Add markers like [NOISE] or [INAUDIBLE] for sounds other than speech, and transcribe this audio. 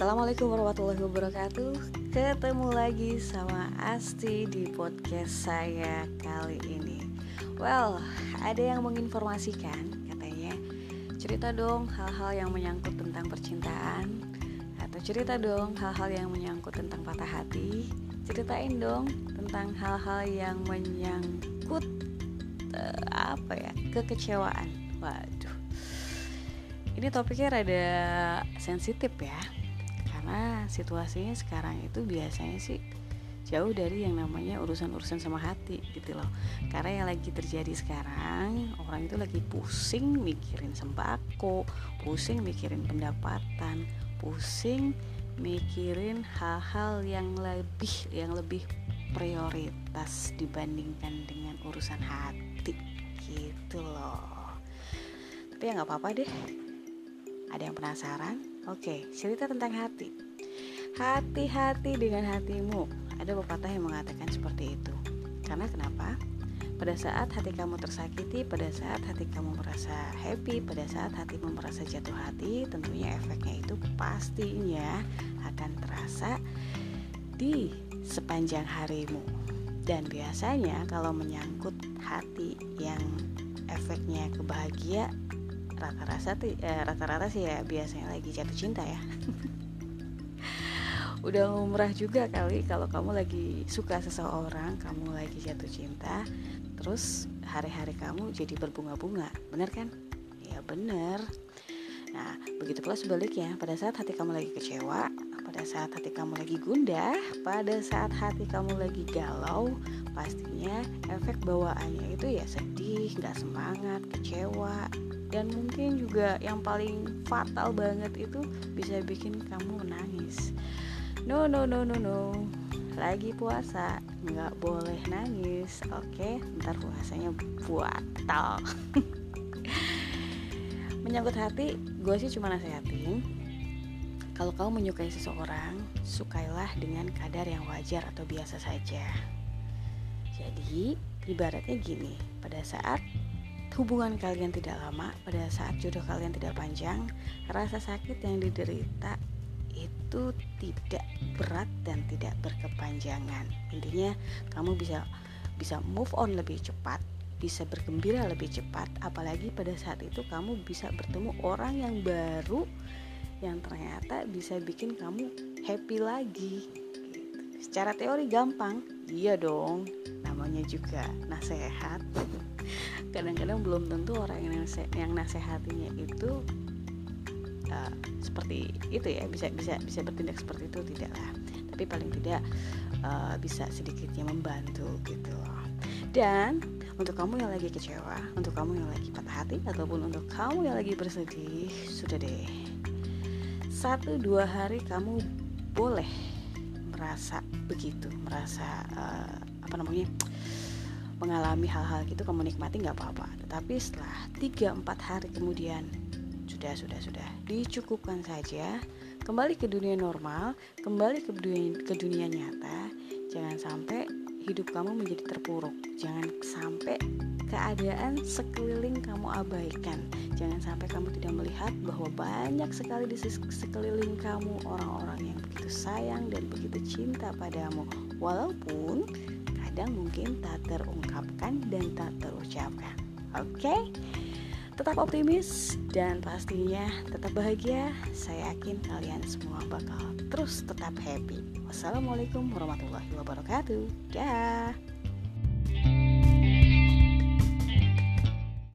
Assalamualaikum warahmatullahi wabarakatuh. Ketemu lagi sama Asti di podcast saya kali ini. Well, ada yang menginformasikan katanya Cerita dong hal-hal yang menyangkut tentang percintaan Atau cerita dong hal-hal yang menyangkut tentang patah hati. Ceritain dong tentang hal-hal yang menyangkut uh, Apa ya, kekecewaan. Waduh. Ini topiknya rada sensitif ya karena situasinya sekarang itu biasanya sih jauh dari yang namanya urusan-urusan sama hati gitu loh. Karena yang lagi terjadi sekarang orang itu lagi pusing mikirin sembako pusing mikirin pendapatan pusing mikirin hal-hal yang lebih yang lebih prioritas dibandingkan dengan urusan hati gitu loh. Tapi ya nggak apa-apa deh. Ada yang penasaran? Oke, cerita tentang hati. Hati-hati dengan hatimu. Ada pepatah yang mengatakan seperti itu. Karena kenapa? Pada saat hati kamu tersakiti, pada saat hati kamu merasa happy, pada saat hatimu merasa jatuh hati, tentunya efeknya itu pastinya akan terasa di sepanjang harimu. Dan biasanya kalau menyangkut hati yang efeknya kebahagiaan rata-rata eh, rata-rata sih ya biasanya lagi jatuh cinta ya. [LAUGHS] Udah umrah juga kali kalau kamu lagi suka seseorang kamu lagi jatuh cinta terus hari-hari kamu jadi berbunga-bunga. Bener kan? Ya bener. Nah begitu pula sebaliknya. Pada saat hati kamu lagi kecewa pada saat hati kamu lagi gundah pada saat hati kamu lagi galau pastinya efek bawaannya itu ya sedih nggak semangat kecewa dan mungkin juga yang paling fatal banget itu bisa bikin kamu menangis. No no no no no. Lagi puasa nggak boleh nangis. Oke ntar puasanya batal [LAUGHS] menyangkut hati gue sih cuma nasehatin. Kalau kamu menyukai seseorang sukailah dengan kadar yang wajar atau biasa saja. Jadi ibaratnya gini. Pada saat hubungan kalian tidak lama, pada saat jodoh kalian tidak panjang, rasa sakit yang diderita itu tidak berat dan tidak berkepanjangan. Intinya kamu bisa bisa move on lebih cepat, bisa bergembira lebih cepat, apalagi pada saat itu kamu bisa bertemu orang yang baru yang ternyata bisa bikin kamu happy lagi. Secara teori gampang, iya dong, namanya juga nasehat. [LAUGHS] Kadang-kadang belum tentu orang yang nase yang nasehatinya itu uh, seperti itu ya. Bisa bisa bisa bertindak seperti itu tidak lah. Tapi paling tidak uh, bisa sedikitnya membantu gitu. Dan untuk kamu yang lagi kecewa untuk kamu yang lagi patah hati ataupun untuk kamu yang lagi bersedih sudah deh. Satu dua hari kamu boleh merasa begitu merasa uh, apa namanya mengalami hal-hal gitu kamu nikmati nggak apa-apa. Tetapi setelah 3-4 hari kemudian sudah sudah sudah dicukupkan saja kembali ke dunia normal kembali ke dunia, ke dunia nyata jangan sampai hidup kamu menjadi terpuruk. Jangan sampai keadaan sekeliling kamu abaikan. Jangan sampai kamu tidak melihat bahwa banyak sekali di sekeliling kamu orang-orang yang sayang dan begitu cinta padamu walaupun kadang mungkin tak terungkapkan dan tak terucapkan. Oke, okay? tetap optimis dan pastinya tetap bahagia. Saya yakin kalian semua bakal terus tetap happy. Wassalamualaikum warahmatullahi wabarakatuh. Dah.